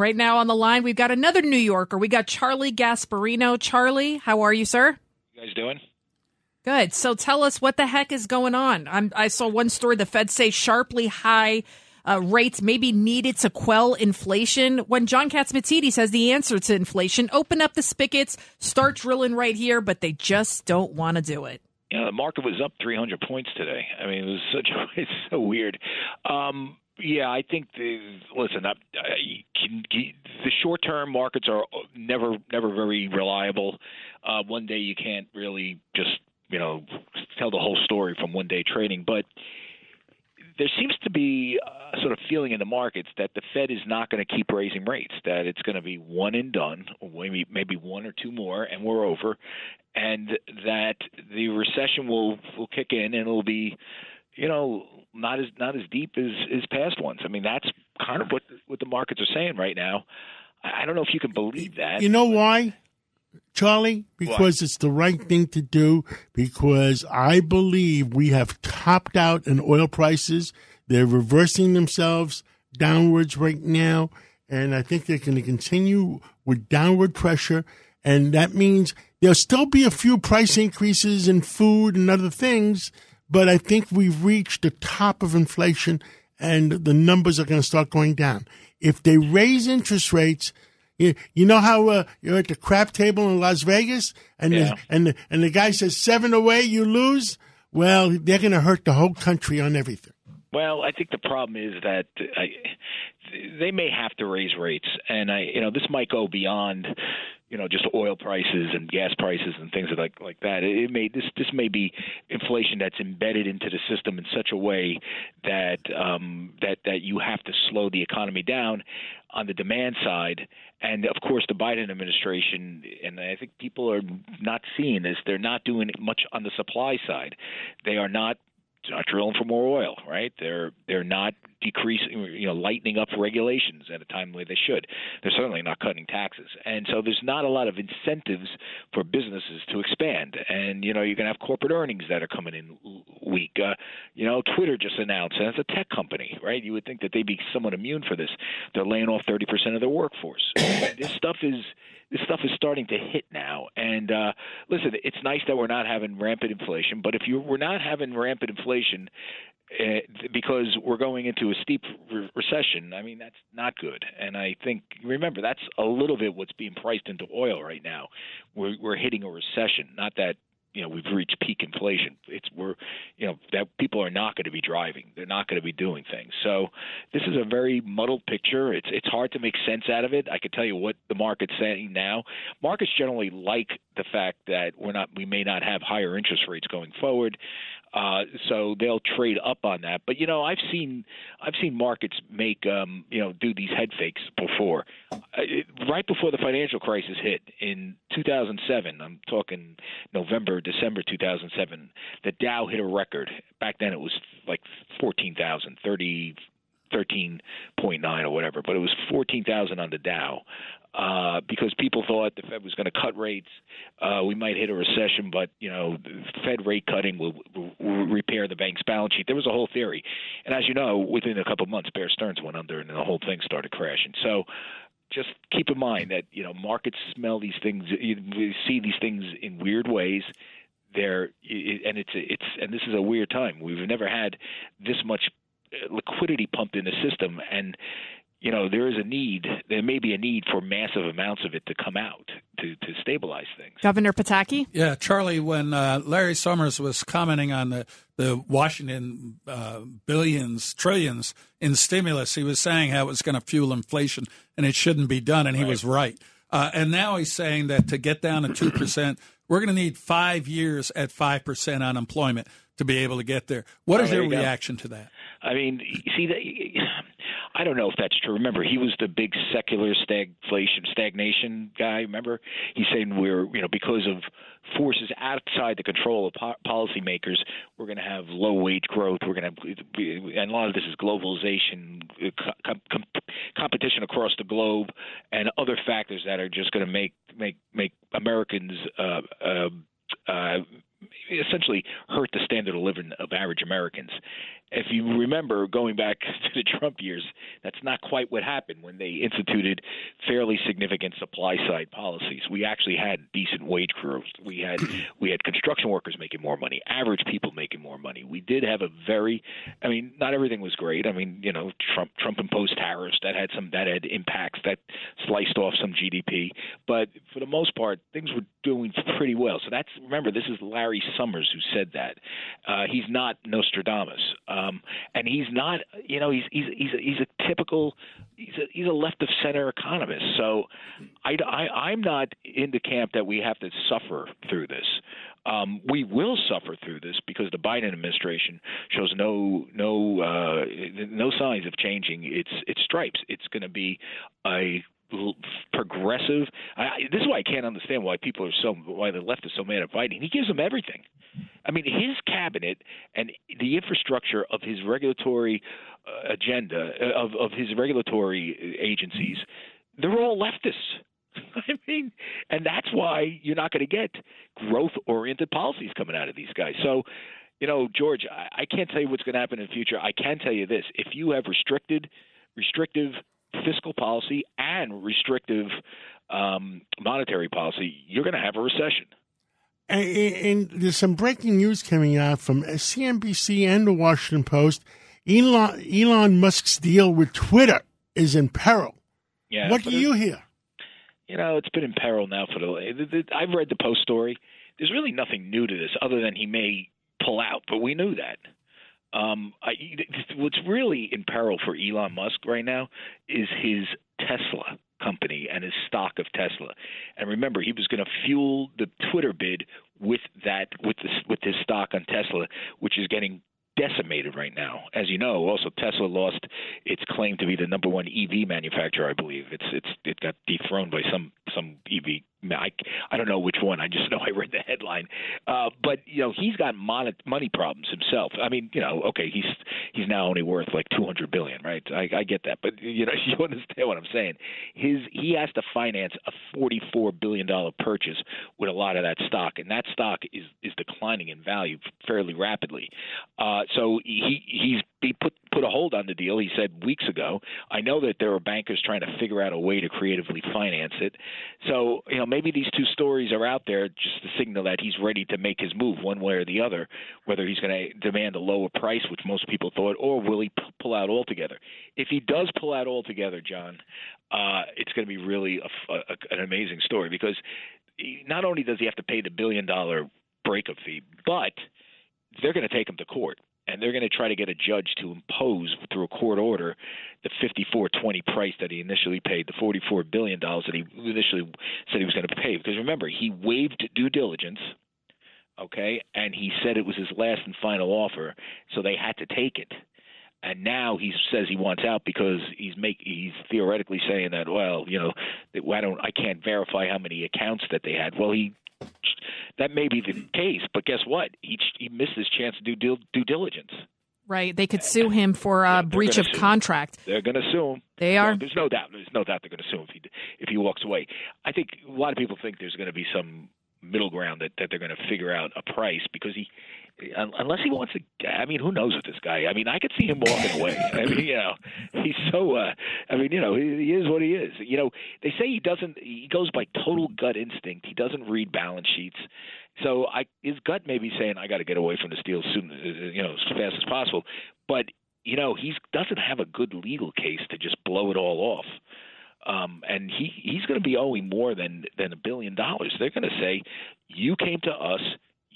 right now on the line, we've got another New Yorker. We got Charlie Gasparino. Charlie, how are you, sir? You guys doing? Good. So tell us what the heck is going on. I'm, i saw one story. The Fed say sharply high uh, rates may be needed to quell inflation. When John Catsimatidis says the answer to inflation, open up the spigots, start drilling right here, but they just don't want to do it. Yeah, the market was up 300 points today. I mean, it was such it's so weird. Um, yeah, I think the listen. I, I, can, the short-term markets are never, never very reliable. Uh, one day you can't really just you know tell the whole story from one-day trading, but there seems to be a sort of feeling in the markets that the Fed is not going to keep raising rates, that it's going to be one and done, maybe maybe one or two more, and we're over, and that the recession will will kick in and it'll be, you know, not as not as deep as as past ones. I mean, that's kind of what what the markets are saying right now. I don't know if you can believe that. You know why? Charlie, because it's the right thing to do, because I believe we have topped out in oil prices. They're reversing themselves downwards right now, and I think they're going to continue with downward pressure. And that means there'll still be a few price increases in food and other things, but I think we've reached the top of inflation and the numbers are going to start going down. If they raise interest rates, you, you know how uh, you're at the crap table in Las Vegas, and yeah. the, and the, and the guy says seven away, you lose. Well, they're going to hurt the whole country on everything. Well, I think the problem is that I, they may have to raise rates, and I, you know, this might go beyond, you know, just oil prices and gas prices and things like like that. It may this this may be inflation that's embedded into the system in such a way that um, that that you have to slow the economy down on the demand side. And of course, the Biden administration, and I think people are not seeing this, they're not doing much on the supply side. They are not not drilling for more oil, right? They're they're not decreasing, you know, lightening up regulations at a time where they should. They're certainly not cutting taxes, and so there's not a lot of incentives for businesses to expand. And you know, you're going to have corporate earnings that are coming in weak. Uh, you know, Twitter just announced, and it's a tech company, right? You would think that they'd be somewhat immune for this. They're laying off 30% of their workforce. this stuff is this stuff is starting to hit now. And uh, listen, it's nice that we're not having rampant inflation, but if you we're not having rampant inflation Eh, because we're going into a steep re- recession, I mean that's not good. And I think remember that's a little bit what's being priced into oil right now. We're we're hitting a recession, not that you know we've reached peak inflation. It's we're you know that people are not going to be driving. They're not going to be doing things. So this is a very muddled picture. It's it's hard to make sense out of it. I can tell you what the market's saying now. Markets generally like the fact that we're not we may not have higher interest rates going forward. Uh, so they'll trade up on that. But you know, I've seen I've seen markets make um, you know do these head fakes before. Uh, right before the financial crisis hit in 2007, I'm talking November, December 2007. The Dow hit a record. Back then, it was like 14,000, 30 13.9 or whatever, but it was 14,000 on the Dow uh, because people thought the Fed was going to cut rates. Uh, we might hit a recession, but you know, Fed rate cutting will, will repair the bank's balance sheet. There was a whole theory, and as you know, within a couple of months, Bear Stearns went under, and the whole thing started crashing. So. Just keep in mind that you know markets smell these things, you see these things in weird ways there and it's it's and this is a weird time we've never had this much liquidity pumped in the system. And you know there is a need there may be a need for massive amounts of it to come out to, to stabilize things. Governor pataki? Yeah charlie when uh, larry summers was commenting on the, the washington uh, billions trillions in stimulus he was saying how it was going to fuel inflation and it shouldn't be done and he right. was right. Uh, and now he's saying that to get down to 2% we're going to need five years at 5% unemployment to be able to get there. What is your reaction to that I mean, see I don't know if that's true. Remember, he was the big secular stagflation, stagnation guy. Remember, he's saying we're, you know, because of forces outside the control of po- policymakers, we're going to have low wage growth. We're going to, and a lot of this is globalization, com- com- competition across the globe, and other factors that are just going to make make make Americans. Uh, uh, uh, essentially hurt the standard of living of average Americans. If you remember going back to the Trump years, that's not quite what happened when they instituted fairly significant supply side policies. We actually had decent wage growth. We had we had construction workers making more money, average people making more money. We did have a very I mean, not everything was great. I mean, you know, Trump Trump imposed tariffs that had some that had impacts that sliced off some GDP, but for the most part, things were doing pretty well. So that's remember this is Larry Summers who said that. Uh, he's not Nostradamus, um, and he's not. You know, he's he's he's a, he's a typical. He's a he's a left of center economist. So I, I I'm not in the camp that we have to suffer through this. Um, we will suffer through this because the Biden administration shows no no uh, no signs of changing its its stripes. It's going to be a progressive. I, this is why I can't understand why people are so why the left is so mad at Biden. He gives them everything. I mean, his cabinet and the infrastructure of his regulatory uh, agenda uh, of of his regulatory agencies, they're all leftists. I mean, and that's why you're not going to get growth oriented policies coming out of these guys. So, you know, George, I, I can't tell you what's going to happen in the future. I can tell you this: if you have restricted, restrictive fiscal policy and restrictive um, monetary policy, you're going to have a recession. And, and, there's some breaking news coming out from CNBC and the Washington Post. Elon, Elon Musk's deal with Twitter is in peril. Yeah, what do you hear? You know, it's been in peril now for the. I've read the Post story. There's really nothing new to this, other than he may pull out, but we knew that. Um, I, what's really in peril for Elon Musk right now is his Tesla company and his stock of Tesla. And remember, he was going to fuel the Twitter bid with that with this with his stock on Tesla, which is getting decimated right now. As you know, also Tesla lost its claim to be the number one EV manufacturer. I believe it's it's it got dethroned by some some EV I, I don't know which one. I just know I read the headline. Uh, but you know, he's got mon- money problems himself. I mean, you know, okay, he's he's now only worth like 200 billion, right? I, I get that, but you know, you understand what I'm saying. His he has to finance a 44 billion dollar purchase with a lot of that stock, and that stock is is declining in value fairly rapidly. Uh, so he he's he put put a hold on the deal. He said weeks ago. I know that there are bankers trying to figure out a way to creatively finance it. So you know maybe these two stories are out there just to signal that he's ready to make his move one way or the other. Whether he's going to demand a lower price, which most people thought, or will he pull out altogether? If he does pull out altogether, John, uh, it's going to be really a, a, an amazing story because not only does he have to pay the billion dollar breakup fee, but they're going to take him to court and they're going to try to get a judge to impose through a court order the 54.20 price that he initially paid, the 44 billion dollars that he initially said he was going to pay. Because remember, he waived due diligence, okay, and he said it was his last and final offer, so they had to take it. And now he says he wants out because he's make he's theoretically saying that well you know I don't I can't verify how many accounts that they had. Well he that may be the case, but guess what? He he missed his chance to do due, due diligence. Right. They could sue him for a breach of contract. They're going to sue him. They are. there's no doubt. There's no doubt they're going to sue him if he if he walks away. I think a lot of people think there's going to be some middle ground that, that they're going to figure out a price because he unless he wants to I mean who knows with this guy? I mean I could see him walking away. I mean you know he's so uh I mean you know he, he is what he is. You know they say he doesn't he goes by total gut instinct. He doesn't read balance sheets. So I his gut may be saying I got to get away from this deal soon you know as fast as possible. But you know he doesn't have a good legal case to just blow it all off. Um, and he he's going to be owing more than than a billion dollars. They're going to say, "You came to us,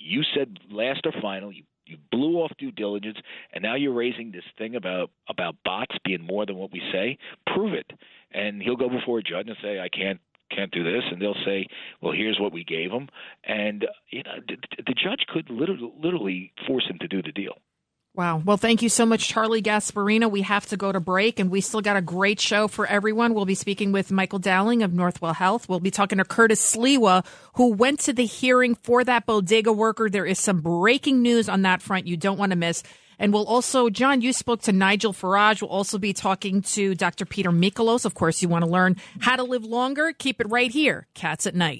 you said last or final, you you blew off due diligence, and now you're raising this thing about about bots being more than what we say. Prove it." And he'll go before a judge and say, "I can't." Can't do this, and they'll say, "Well, here's what we gave him," and you know the, the judge could literally, literally force him to do the deal. Wow. Well, thank you so much, Charlie Gasparino. We have to go to break, and we still got a great show for everyone. We'll be speaking with Michael Dowling of Northwell Health. We'll be talking to Curtis Sliwa, who went to the hearing for that bodega worker. There is some breaking news on that front you don't want to miss. And we'll also, John, you spoke to Nigel Farage. We'll also be talking to Dr. Peter Mikolos. Of course, you want to learn how to live longer. Keep it right here. Cats at Night.